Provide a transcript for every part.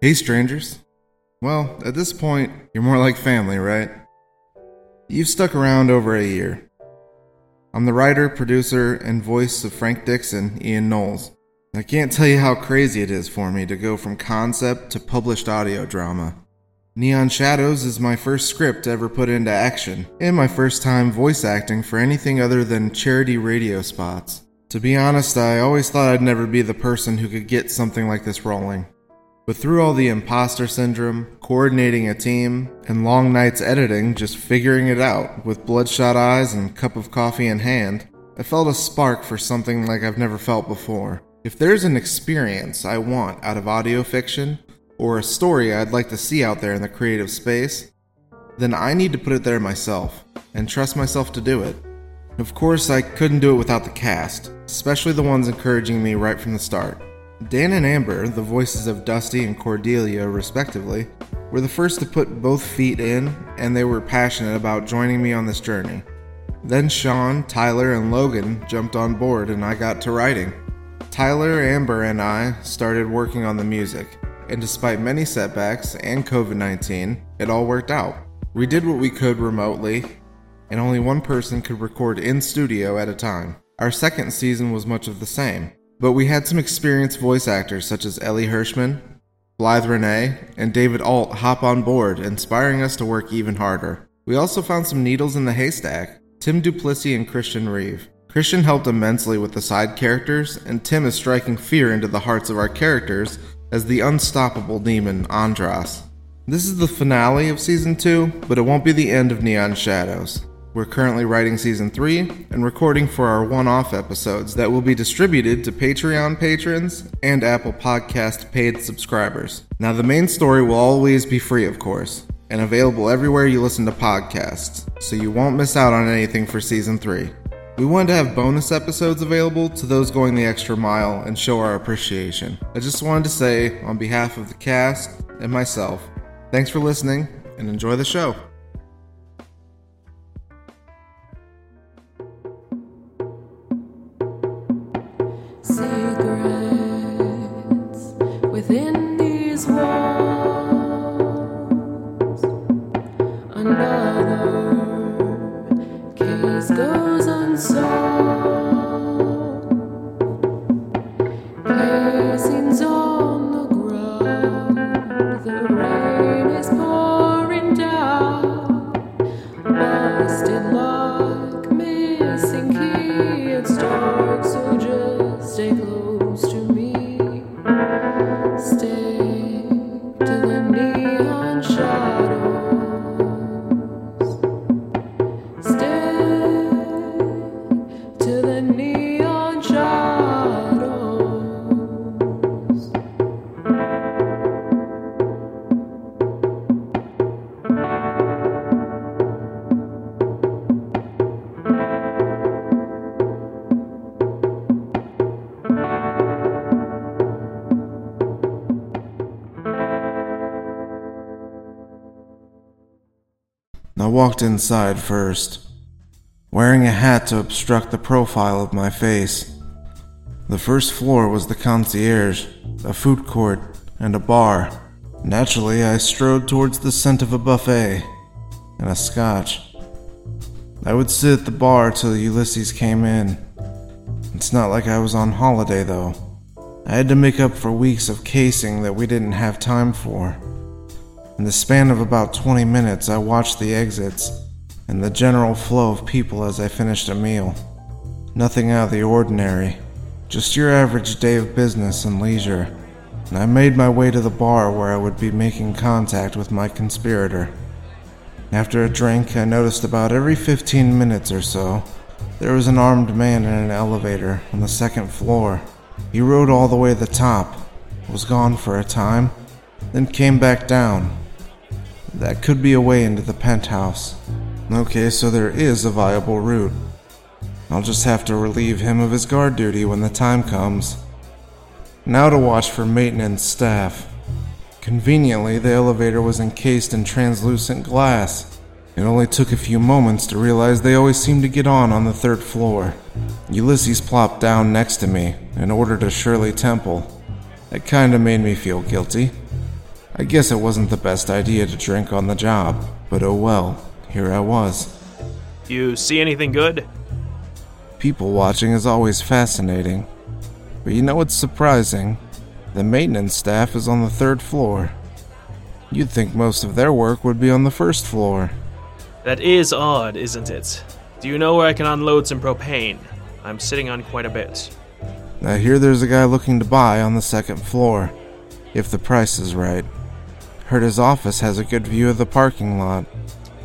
Hey, strangers. Well, at this point, you're more like family, right? You've stuck around over a year. I'm the writer, producer, and voice of Frank Dixon, Ian Knowles. I can't tell you how crazy it is for me to go from concept to published audio drama. Neon Shadows is my first script ever put into action, and my first time voice acting for anything other than charity radio spots. To be honest, I always thought I'd never be the person who could get something like this rolling. But through all the imposter syndrome, coordinating a team, and long nights editing, just figuring it out with bloodshot eyes and cup of coffee in hand, I felt a spark for something like I've never felt before. If there's an experience I want out of audio fiction, or a story I'd like to see out there in the creative space, then I need to put it there myself and trust myself to do it. Of course, I couldn't do it without the cast, especially the ones encouraging me right from the start. Dan and Amber, the voices of Dusty and Cordelia, respectively, were the first to put both feet in, and they were passionate about joining me on this journey. Then Sean, Tyler, and Logan jumped on board, and I got to writing. Tyler, Amber, and I started working on the music, and despite many setbacks and COVID 19, it all worked out. We did what we could remotely, and only one person could record in studio at a time. Our second season was much of the same, but we had some experienced voice actors such as Ellie Hirschman, Blythe Renee, and David Alt hop on board, inspiring us to work even harder. We also found some needles in the haystack Tim Duplessis and Christian Reeve. Christian helped immensely with the side characters, and Tim is striking fear into the hearts of our characters as the unstoppable demon Andras. This is the finale of season 2, but it won't be the end of Neon Shadows. We're currently writing season 3 and recording for our one off episodes that will be distributed to Patreon patrons and Apple Podcast paid subscribers. Now, the main story will always be free, of course, and available everywhere you listen to podcasts, so you won't miss out on anything for season 3. We wanted to have bonus episodes available to those going the extra mile and show our appreciation. I just wanted to say, on behalf of the cast and myself, thanks for listening and enjoy the show. It's dark, so walked inside first, wearing a hat to obstruct the profile of my face. The first floor was the concierge, a food court, and a bar. Naturally, I strode towards the scent of a buffet and a scotch. I would sit at the bar till Ulysses came in. It's not like I was on holiday, though. I had to make up for weeks of casing that we didn't have time for. In the span of about 20 minutes, I watched the exits and the general flow of people as I finished a meal. Nothing out of the ordinary, just your average day of business and leisure. And I made my way to the bar where I would be making contact with my conspirator. After a drink, I noticed about every 15 minutes or so, there was an armed man in an elevator on the second floor. He rode all the way to the top, was gone for a time, then came back down. That could be a way into the penthouse. Okay, so there is a viable route. I'll just have to relieve him of his guard duty when the time comes. Now to watch for maintenance staff. Conveniently, the elevator was encased in translucent glass. It only took a few moments to realize they always seemed to get on on the third floor. Ulysses plopped down next to me and ordered a Shirley Temple. It kinda made me feel guilty. I guess it wasn't the best idea to drink on the job, but oh well, here I was. You see anything good? People watching is always fascinating. But you know what's surprising? The maintenance staff is on the third floor. You'd think most of their work would be on the first floor. That is odd, isn't it? Do you know where I can unload some propane? I'm sitting on quite a bit. I hear there's a guy looking to buy on the second floor, if the price is right. Heard his office has a good view of the parking lot.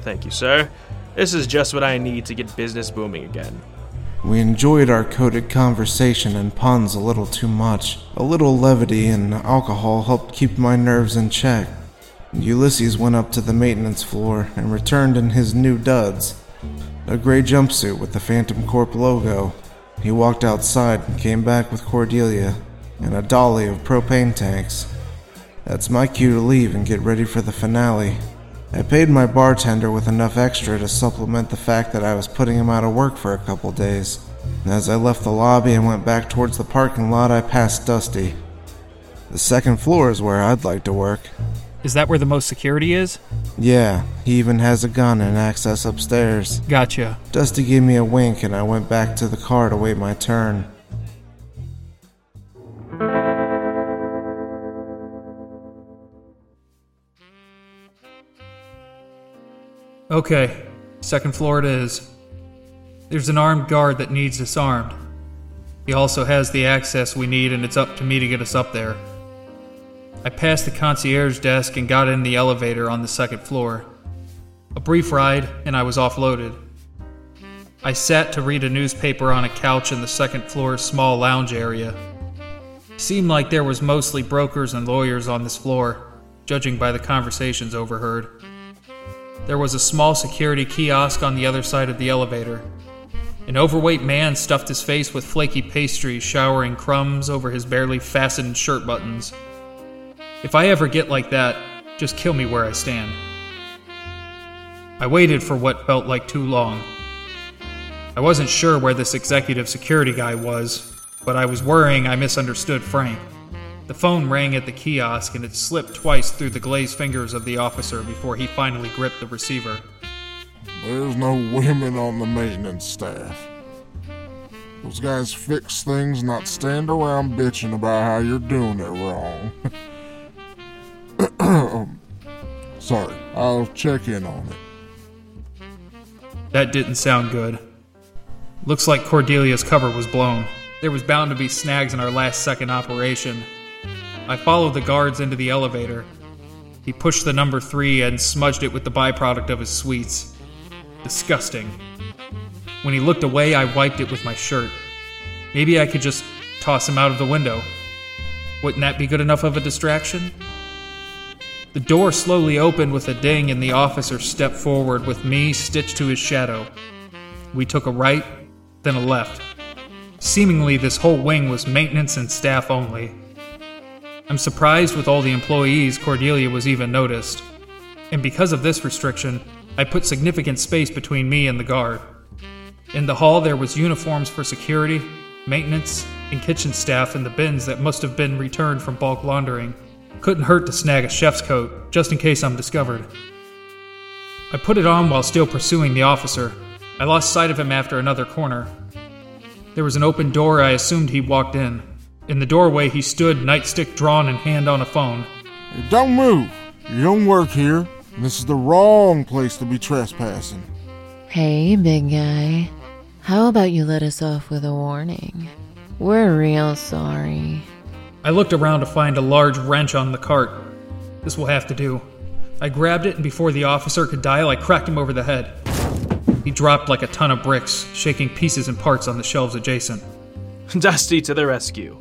Thank you, sir. This is just what I need to get business booming again. We enjoyed our coded conversation and puns a little too much. A little levity and alcohol helped keep my nerves in check. Ulysses went up to the maintenance floor and returned in his new duds a gray jumpsuit with the Phantom Corp logo. He walked outside and came back with Cordelia and a dolly of propane tanks. That's my cue to leave and get ready for the finale. I paid my bartender with enough extra to supplement the fact that I was putting him out of work for a couple days. And as I left the lobby and went back towards the parking lot, I passed Dusty. The second floor is where I'd like to work. Is that where the most security is? Yeah, he even has a gun and access upstairs. Gotcha. Dusty gave me a wink and I went back to the car to wait my turn. Okay, second floor it is. There's an armed guard that needs disarmed. He also has the access we need, and it's up to me to get us up there. I passed the concierge desk and got in the elevator on the second floor. A brief ride, and I was offloaded. I sat to read a newspaper on a couch in the second floor small lounge area. Seemed like there was mostly brokers and lawyers on this floor, judging by the conversations overheard. There was a small security kiosk on the other side of the elevator. An overweight man stuffed his face with flaky pastry, showering crumbs over his barely fastened shirt buttons. If I ever get like that, just kill me where I stand. I waited for what felt like too long. I wasn't sure where this executive security guy was, but I was worrying I misunderstood Frank. The phone rang at the kiosk and it slipped twice through the glazed fingers of the officer before he finally gripped the receiver. There's no women on the maintenance staff. Those guys fix things, not stand around bitching about how you're doing it wrong. Sorry, I'll check in on it. That didn't sound good. Looks like Cordelia's cover was blown. There was bound to be snags in our last second operation. I followed the guards into the elevator. He pushed the number three and smudged it with the byproduct of his sweets. Disgusting. When he looked away, I wiped it with my shirt. Maybe I could just toss him out of the window. Wouldn't that be good enough of a distraction? The door slowly opened with a ding, and the officer stepped forward with me stitched to his shadow. We took a right, then a left. Seemingly, this whole wing was maintenance and staff only. I'm surprised with all the employees Cordelia was even noticed. And because of this restriction, I put significant space between me and the guard. In the hall, there was uniforms for security, maintenance, and kitchen staff in the bins that must have been returned from bulk laundering. Couldn't hurt to snag a chef's coat, just in case I'm discovered. I put it on while still pursuing the officer. I lost sight of him after another corner. There was an open door, I assumed he walked in. In the doorway, he stood, nightstick drawn and hand on a phone. Hey, don't move. You don't work here. This is the wrong place to be trespassing. Hey, big guy. How about you let us off with a warning? We're real sorry. I looked around to find a large wrench on the cart. This will have to do. I grabbed it, and before the officer could dial, I cracked him over the head. He dropped like a ton of bricks, shaking pieces and parts on the shelves adjacent. Dusty to the rescue.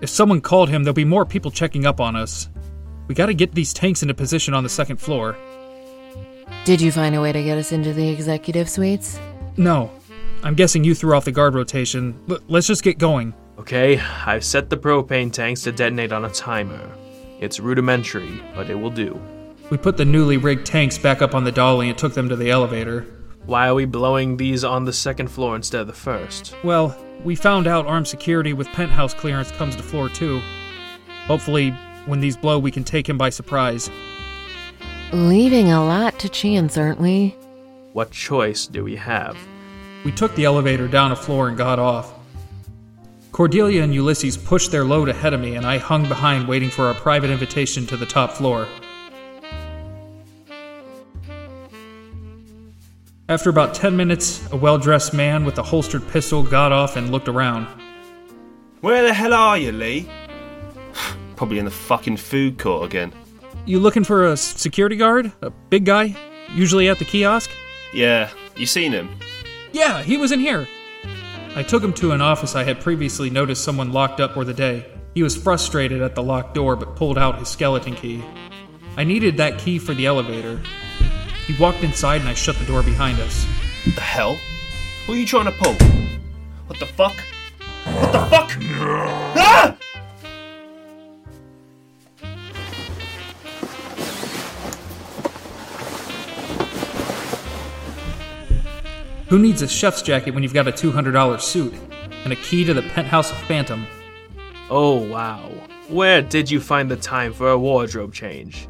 If someone called him, there'll be more people checking up on us. We gotta get these tanks into position on the second floor. Did you find a way to get us into the executive suites? No. I'm guessing you threw off the guard rotation. L- let's just get going. Okay, I've set the propane tanks to detonate on a timer. It's rudimentary, but it will do. We put the newly rigged tanks back up on the dolly and took them to the elevator. Why are we blowing these on the second floor instead of the first? Well, we found out armed security with penthouse clearance comes to floor two. Hopefully, When these blow, we can take him by surprise. Leaving a lot to chance, aren't we? What choice do we have? We took the elevator down a floor and got off. Cordelia and Ulysses pushed their load ahead of me, and I hung behind waiting for our private invitation to the top floor. After about 10 minutes, a well dressed man with a holstered pistol got off and looked around. Where the hell are you, Lee? Probably in the fucking food court again. You looking for a security guard? A big guy? Usually at the kiosk? Yeah, you seen him? Yeah, he was in here. I took him to an office I had previously noticed someone locked up for the day. He was frustrated at the locked door but pulled out his skeleton key. I needed that key for the elevator. He walked inside and I shut the door behind us. What The hell? Who are you trying to pull? What the fuck? What the fuck? Ah! Who needs a chef's jacket when you've got a $200 suit and a key to the penthouse of Phantom? Oh, wow. Where did you find the time for a wardrobe change?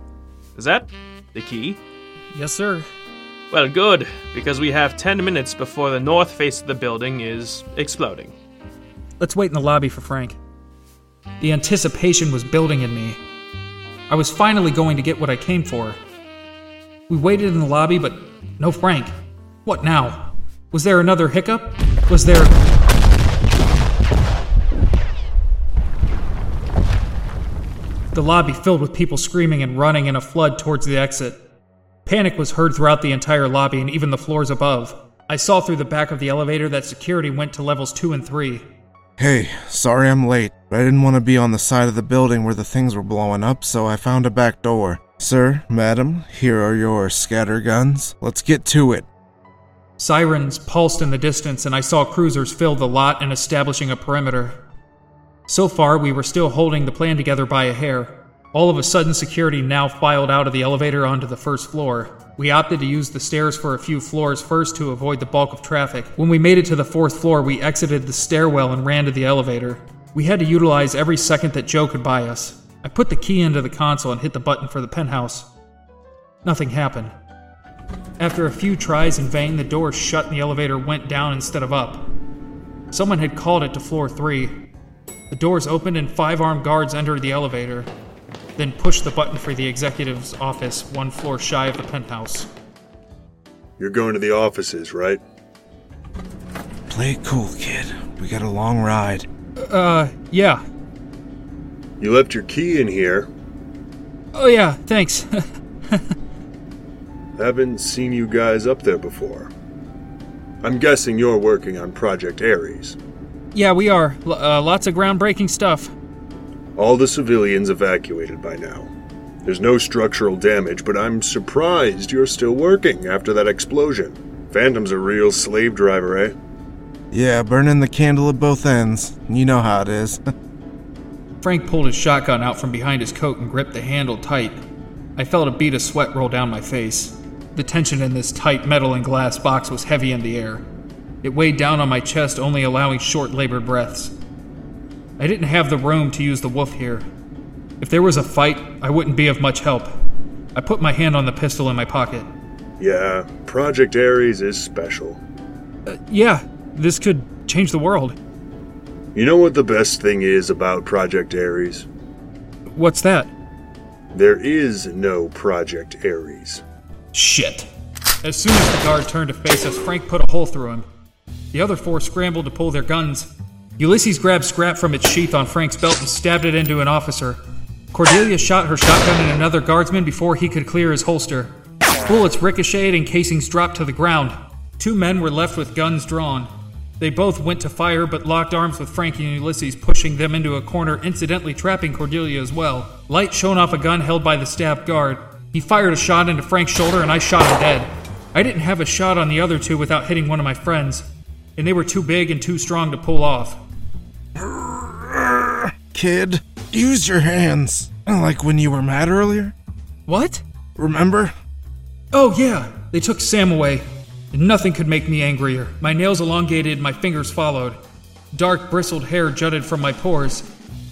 Is that the key? Yes, sir. Well, good, because we have 10 minutes before the north face of the building is exploding. Let's wait in the lobby for Frank. The anticipation was building in me. I was finally going to get what I came for. We waited in the lobby, but no Frank. What now? Was there another hiccup? Was there. The lobby filled with people screaming and running in a flood towards the exit. Panic was heard throughout the entire lobby and even the floors above. I saw through the back of the elevator that security went to levels 2 and 3. Hey, sorry I'm late, but I didn't want to be on the side of the building where the things were blowing up, so I found a back door. Sir, madam, here are your scatter guns. Let's get to it. Sirens pulsed in the distance, and I saw cruisers fill the lot and establishing a perimeter. So far, we were still holding the plan together by a hair. All of a sudden, security now filed out of the elevator onto the first floor. We opted to use the stairs for a few floors first to avoid the bulk of traffic. When we made it to the fourth floor, we exited the stairwell and ran to the elevator. We had to utilize every second that Joe could buy us. I put the key into the console and hit the button for the penthouse. Nothing happened. After a few tries in vain, the door shut and the elevator went down instead of up. Someone had called it to floor three. The doors opened and five armed guards entered the elevator, then pushed the button for the executive's office one floor shy of the penthouse. You're going to the offices, right? Play it cool, kid. We got a long ride. Uh, yeah. You left your key in here. Oh, yeah, thanks. Haven't seen you guys up there before. I'm guessing you're working on Project Ares. yeah, we are. L- uh, lots of groundbreaking stuff. All the civilians evacuated by now. There's no structural damage, but I'm surprised you're still working after that explosion. Phantom's a real slave driver, eh? Yeah, burning the candle at both ends. You know how it is. Frank pulled his shotgun out from behind his coat and gripped the handle tight. I felt a bead of sweat roll down my face. The tension in this tight metal and glass box was heavy in the air. It weighed down on my chest, only allowing short labored breaths. I didn't have the room to use the wolf here. If there was a fight, I wouldn't be of much help. I put my hand on the pistol in my pocket. Yeah, Project Ares is special. Uh, yeah, this could change the world. You know what the best thing is about Project Ares? What's that? There is no Project Ares. Shit. As soon as the guard turned to face us, Frank put a hole through him. The other four scrambled to pull their guns. Ulysses grabbed scrap from its sheath on Frank's belt and stabbed it into an officer. Cordelia shot her shotgun at another guardsman before he could clear his holster. Bullets ricocheted and casings dropped to the ground. Two men were left with guns drawn. They both went to fire but locked arms with Frank and Ulysses, pushing them into a corner, incidentally trapping Cordelia as well. Light shone off a gun held by the stabbed guard. He fired a shot into Frank's shoulder and I shot him dead. I didn't have a shot on the other two without hitting one of my friends, and they were too big and too strong to pull off. Kid, use your hands. Like when you were mad earlier. What? Remember? Oh, yeah, they took Sam away. And nothing could make me angrier. My nails elongated, my fingers followed. Dark, bristled hair jutted from my pores.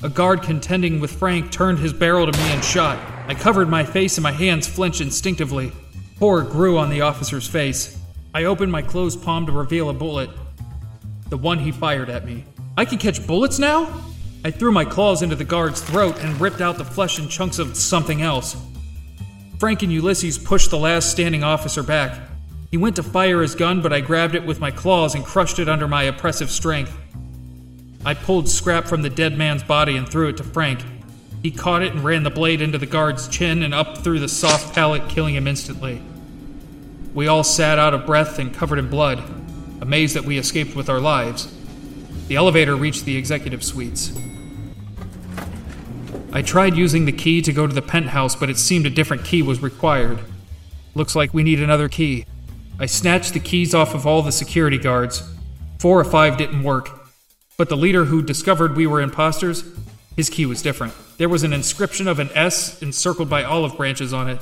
A guard contending with Frank turned his barrel to me and shot. I covered my face and my hands flinched instinctively. Horror grew on the officer's face. I opened my closed palm to reveal a bullet. The one he fired at me. I can catch bullets now? I threw my claws into the guard's throat and ripped out the flesh and chunks of something else. Frank and Ulysses pushed the last standing officer back. He went to fire his gun, but I grabbed it with my claws and crushed it under my oppressive strength. I pulled scrap from the dead man's body and threw it to Frank. He caught it and ran the blade into the guard's chin and up through the soft palate, killing him instantly. We all sat out of breath and covered in blood, amazed that we escaped with our lives. The elevator reached the executive suites. I tried using the key to go to the penthouse, but it seemed a different key was required. Looks like we need another key. I snatched the keys off of all the security guards. Four or five didn't work. But the leader who discovered we were imposters, his key was different. There was an inscription of an S encircled by olive branches on it.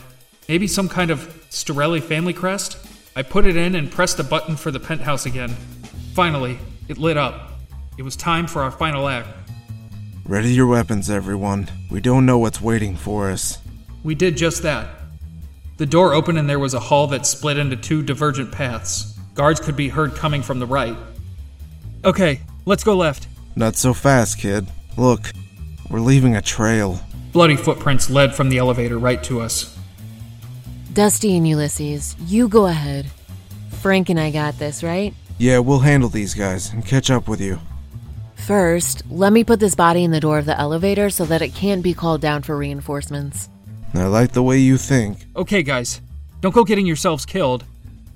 Maybe some kind of Storelli family crest? I put it in and pressed the button for the penthouse again. Finally, it lit up. It was time for our final act. Ready your weapons, everyone. We don't know what's waiting for us. We did just that. The door opened and there was a hall that split into two divergent paths. Guards could be heard coming from the right. Okay, let's go left. Not so fast, kid. Look, we're leaving a trail. Bloody footprints led from the elevator right to us. Dusty and Ulysses, you go ahead. Frank and I got this, right? Yeah, we'll handle these guys and catch up with you. First, let me put this body in the door of the elevator so that it can't be called down for reinforcements. I like the way you think. Okay, guys, don't go getting yourselves killed.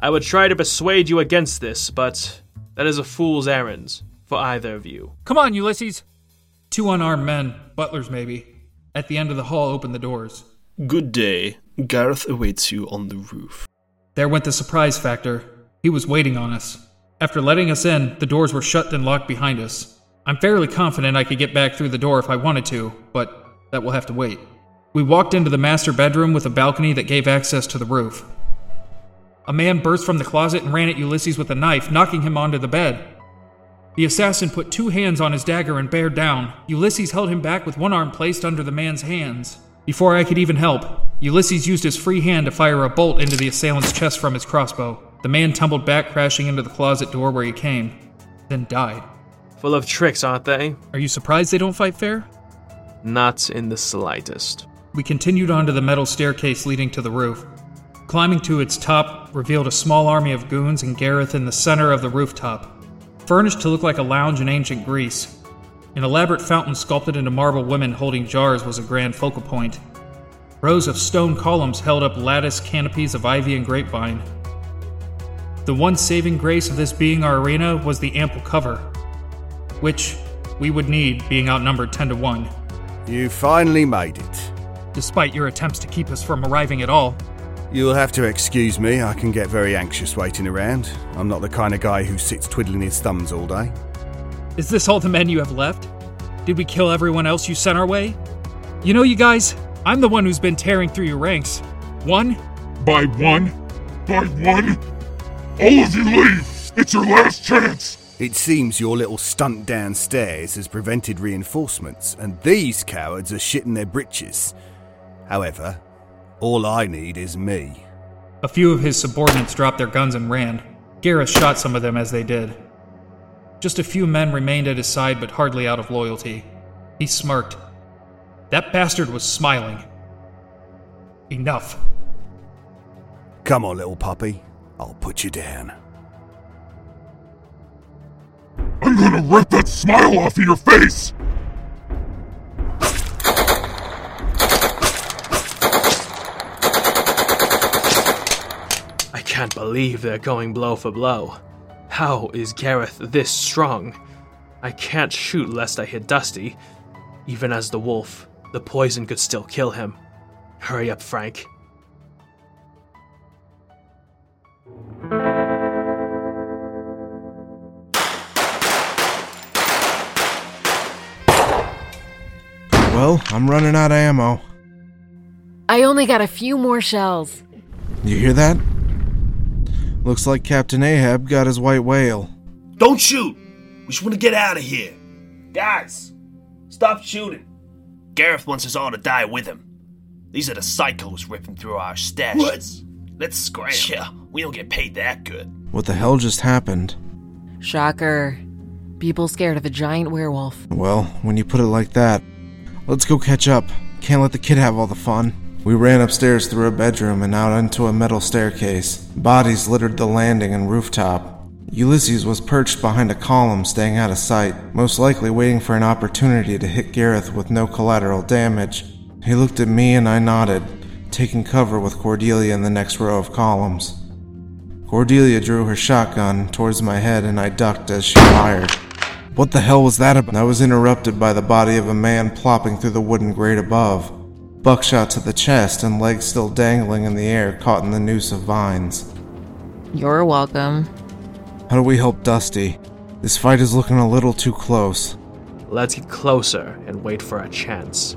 I would try to persuade you against this, but that is a fool's errand for either of you. Come on, Ulysses! Two unarmed men, butlers maybe, at the end of the hall open the doors. Good day. Gareth awaits you on the roof. There went the surprise factor. He was waiting on us. After letting us in, the doors were shut and locked behind us. I'm fairly confident I could get back through the door if I wanted to, but that will have to wait. We walked into the master bedroom with a balcony that gave access to the roof. A man burst from the closet and ran at Ulysses with a knife, knocking him onto the bed. The assassin put two hands on his dagger and bared down. Ulysses held him back with one arm placed under the man's hands. Before I could even help, Ulysses used his free hand to fire a bolt into the assailant's chest from his crossbow. The man tumbled back, crashing into the closet door where he came, then died. Full of tricks, aren't they? Are you surprised they don't fight fair? Not in the slightest. We continued onto the metal staircase leading to the roof. Climbing to its top revealed a small army of goons and Gareth in the center of the rooftop, furnished to look like a lounge in ancient Greece. An elaborate fountain sculpted into marble women holding jars was a grand focal point. Rows of stone columns held up lattice canopies of ivy and grapevine. The one saving grace of this being our arena was the ample cover, which we would need being outnumbered 10 to 1. You finally made it. Despite your attempts to keep us from arriving at all, You'll have to excuse me, I can get very anxious waiting around. I'm not the kind of guy who sits twiddling his thumbs all day. Is this all the men you have left? Did we kill everyone else you sent our way? You know, you guys, I'm the one who's been tearing through your ranks. One? By one? By one? All of you leave! It's your last chance! It seems your little stunt downstairs has prevented reinforcements, and these cowards are shitting their britches. However, all I need is me. A few of his subordinates dropped their guns and ran. Gareth shot some of them as they did. Just a few men remained at his side, but hardly out of loyalty. He smirked. That bastard was smiling. Enough. Come on, little puppy. I'll put you down. I'm gonna rip that smile off of your face! I can't believe they're going blow for blow. How is Gareth this strong? I can't shoot lest I hit Dusty. Even as the wolf, the poison could still kill him. Hurry up, Frank. Well, I'm running out of ammo. I only got a few more shells. You hear that? Looks like Captain Ahab got his white whale. Don't shoot! We just want to get out of here. Guys, Stop shooting. Gareth wants us all to die with him. These are the psychos ripping through our stash. What? Let's scram. Yeah, we don't get paid that good. What the hell just happened? Shocker. People scared of a giant werewolf. Well, when you put it like that, let's go catch up. Can't let the kid have all the fun. We ran upstairs through a bedroom and out onto a metal staircase. Bodies littered the landing and rooftop. Ulysses was perched behind a column, staying out of sight, most likely waiting for an opportunity to hit Gareth with no collateral damage. He looked at me and I nodded, taking cover with Cordelia in the next row of columns. Cordelia drew her shotgun towards my head and I ducked as she fired. What the hell was that about? I was interrupted by the body of a man plopping through the wooden grate above. Buckshot to the chest and legs still dangling in the air, caught in the noose of vines. You're welcome. How do we help Dusty? This fight is looking a little too close. Let's get closer and wait for a chance.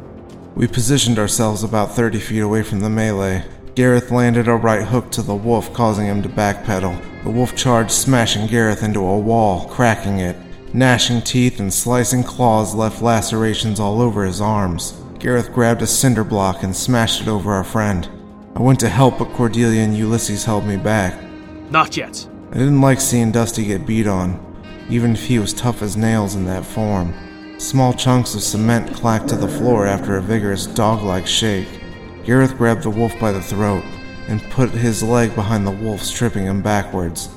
We positioned ourselves about 30 feet away from the melee. Gareth landed a right hook to the wolf, causing him to backpedal. The wolf charged, smashing Gareth into a wall, cracking it. Gnashing teeth and slicing claws left lacerations all over his arms. Gareth grabbed a cinder block and smashed it over our friend. I went to help, but Cordelia and Ulysses held me back. Not yet. I didn't like seeing Dusty get beat on, even if he was tough as nails in that form. Small chunks of cement clacked to the floor after a vigorous dog like shake. Gareth grabbed the wolf by the throat and put his leg behind the wolf, stripping him backwards.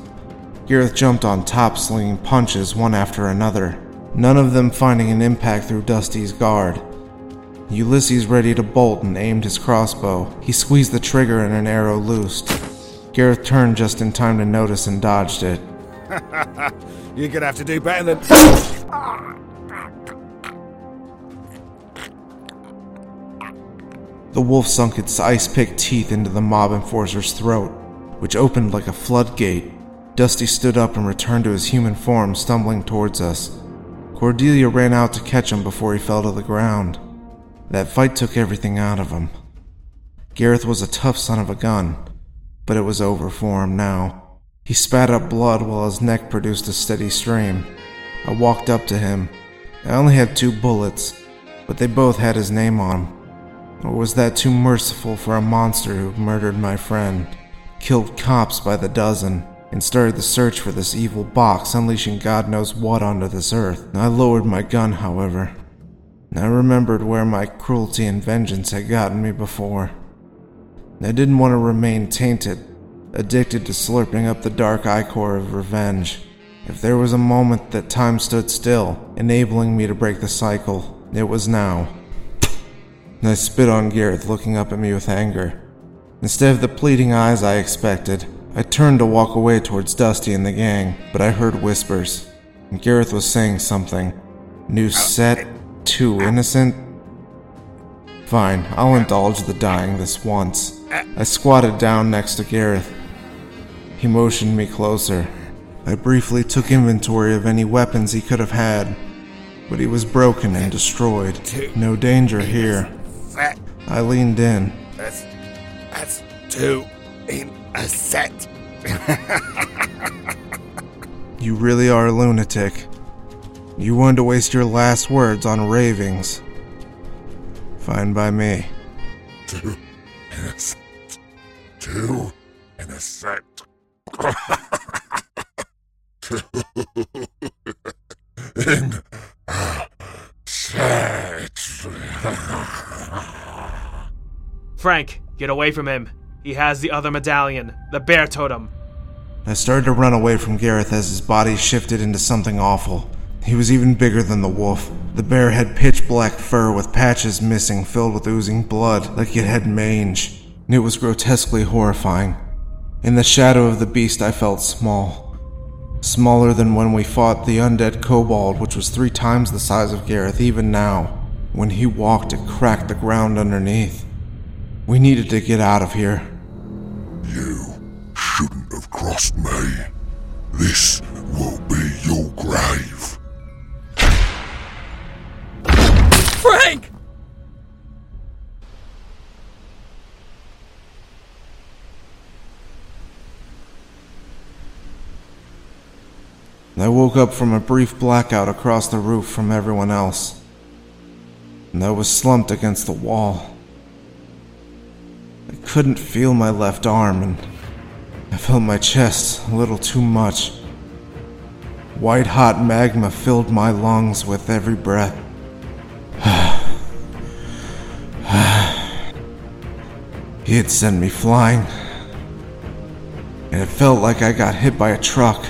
Gareth jumped on top, slinging punches one after another, none of them finding an impact through Dusty's guard. Ulysses ready to bolt and aimed his crossbow. He squeezed the trigger and an arrow loosed. Gareth turned just in time to notice and dodged it. You're gonna have to do better than. The wolf sunk its ice pick teeth into the mob enforcer's throat, which opened like a floodgate. Dusty stood up and returned to his human form, stumbling towards us. Cordelia ran out to catch him before he fell to the ground. That fight took everything out of him. Gareth was a tough son of a gun, but it was over for him now. He spat up blood while his neck produced a steady stream. I walked up to him. I only had two bullets, but they both had his name on them. Or was that too merciful for a monster who murdered my friend, killed cops by the dozen, and started the search for this evil box, unleashing God knows what onto this earth? I lowered my gun, however. I remembered where my cruelty and vengeance had gotten me before. I didn't want to remain tainted, addicted to slurping up the dark ichor of revenge. If there was a moment that time stood still, enabling me to break the cycle, it was now. I spit on Gareth, looking up at me with anger. Instead of the pleading eyes I expected, I turned to walk away towards Dusty and the gang, but I heard whispers. Gareth was saying something. New set, too innocent. Fine, I'll indulge the dying this once. I squatted down next to Gareth. He motioned me closer. I briefly took inventory of any weapons he could have had, but he was broken and destroyed. No danger here. I leaned in. That's. That's too. in a set. You really are a lunatic. You wanted to waste your last words on ravings. Fine by me. Two in a set. Two in a set. Two in a set. Frank, get away from him. He has the other medallion, the bear totem. I started to run away from Gareth as his body shifted into something awful. He was even bigger than the wolf. The bear had pitch black fur with patches missing filled with oozing blood like it had mange. It was grotesquely horrifying. In the shadow of the beast, I felt small. Smaller than when we fought the undead kobold, which was three times the size of Gareth even now. When he walked, it cracked the ground underneath. We needed to get out of here. You crossed me. This will be your grave. Frank! I woke up from a brief blackout across the roof from everyone else. and I was slumped against the wall. I couldn't feel my left arm, and I felt my chest a little too much. White hot magma filled my lungs with every breath. he had sent me flying, and it felt like I got hit by a truck.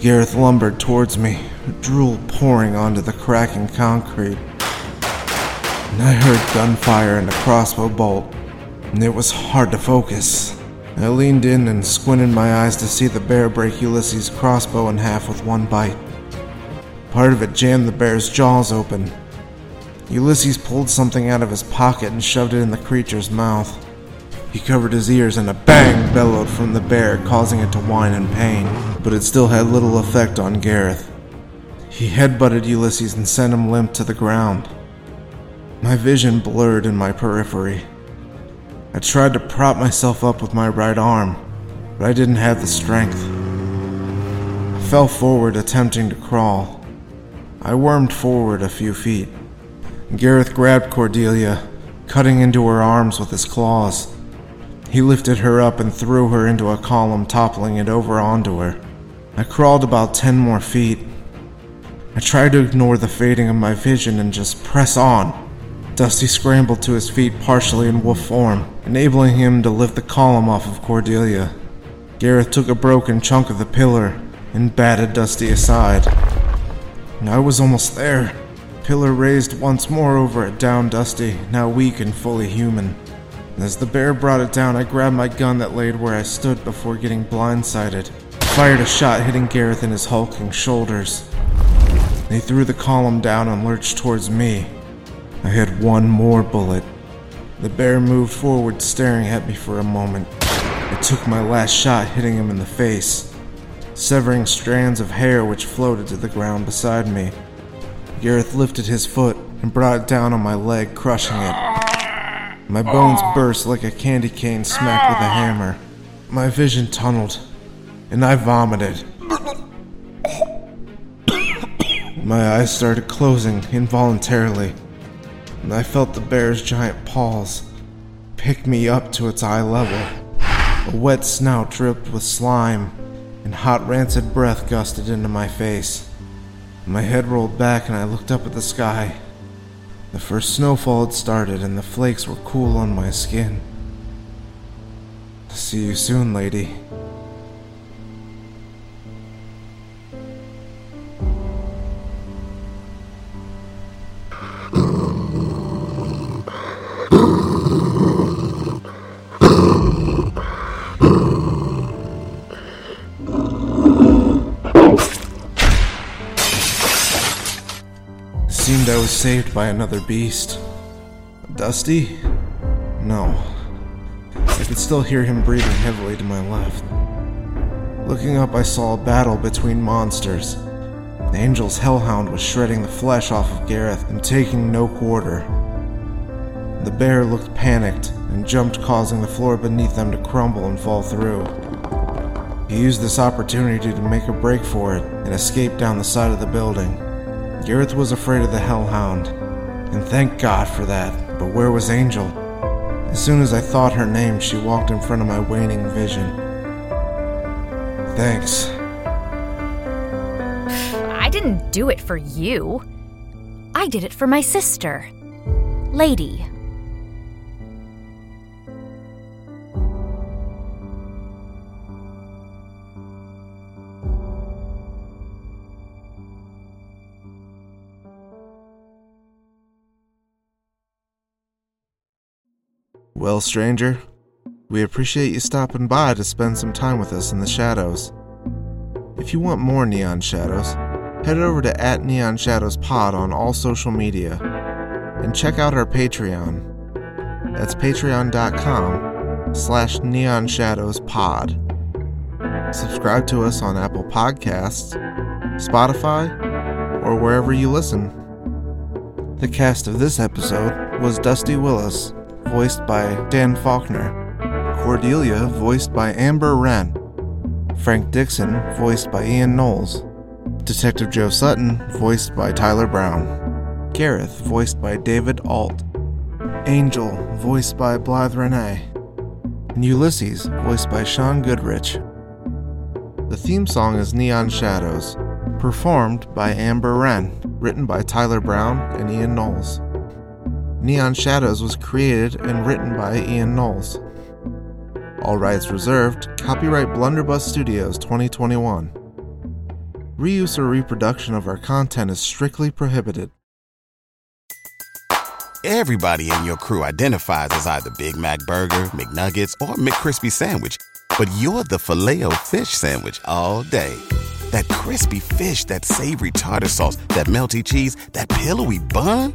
Gareth lumbered towards me, drool pouring onto the cracking concrete. And I heard gunfire and a crossbow bolt, and it was hard to focus. I leaned in and squinted my eyes to see the bear break Ulysses' crossbow in half with one bite. Part of it jammed the bear's jaws open. Ulysses pulled something out of his pocket and shoved it in the creature's mouth. He covered his ears and a bang bellowed from the bear, causing it to whine in pain, but it still had little effect on Gareth. He headbutted Ulysses and sent him limp to the ground. My vision blurred in my periphery. I tried to prop myself up with my right arm, but I didn't have the strength. I fell forward, attempting to crawl. I wormed forward a few feet. Gareth grabbed Cordelia, cutting into her arms with his claws. He lifted her up and threw her into a column, toppling it over onto her. I crawled about ten more feet. I tried to ignore the fading of my vision and just press on. Dusty scrambled to his feet partially in wolf form, enabling him to lift the column off of Cordelia. Gareth took a broken chunk of the pillar and batted Dusty aside. I was almost there. Pillar raised once more over a down Dusty, now weak and fully human. As the bear brought it down, I grabbed my gun that laid where I stood before getting blindsided. Fired a shot hitting Gareth in his hulking shoulders. He threw the column down and lurched towards me. I had one more bullet. The bear moved forward, staring at me for a moment. I took my last shot, hitting him in the face, severing strands of hair which floated to the ground beside me. Gareth lifted his foot and brought it down on my leg, crushing it. My bones burst like a candy cane smacked with a hammer. My vision tunneled, and I vomited. My eyes started closing involuntarily, and I felt the bear's giant paws pick me up to its eye level. A wet snout dripped with slime, and hot rancid breath gusted into my face. My head rolled back, and I looked up at the sky. The first snowfall had started, and the flakes were cool on my skin. See you soon, lady. I was saved by another beast. Dusty? No. I could still hear him breathing heavily to my left. Looking up, I saw a battle between monsters. The angel's hellhound was shredding the flesh off of Gareth and taking no quarter. The bear looked panicked and jumped, causing the floor beneath them to crumble and fall through. He used this opportunity to make a break for it and escape down the side of the building. Gareth was afraid of the hellhound, and thank God for that, but where was Angel? As soon as I thought her name, she walked in front of my waning vision. Thanks. I didn't do it for you. I did it for my sister. Lady. Well, stranger, we appreciate you stopping by to spend some time with us in the shadows. If you want more Neon Shadows, head over to at Neon Shadows Pod on all social media and check out our Patreon. That's patreon.com slash neon shadows pod. Subscribe to us on Apple Podcasts, Spotify, or wherever you listen. The cast of this episode was Dusty Willis, voiced by Dan Faulkner, Cordelia, voiced by Amber Wren, Frank Dixon, voiced by Ian Knowles, Detective Joe Sutton, voiced by Tyler Brown. Gareth, voiced by David Alt, Angel, voiced by Blythe Renee, and Ulysses, voiced by Sean Goodrich. The theme song is Neon Shadows, performed by Amber Wren, written by Tyler Brown and Ian Knowles. Neon Shadows was created and written by Ian Knowles. All rights reserved, copyright Blunderbuss Studios 2021. Reuse or reproduction of our content is strictly prohibited. Everybody in your crew identifies as either Big Mac Burger, McNuggets, or McCrispy Sandwich. But you're the filet fish Sandwich all day. That crispy fish, that savory tartar sauce, that melty cheese, that pillowy bun.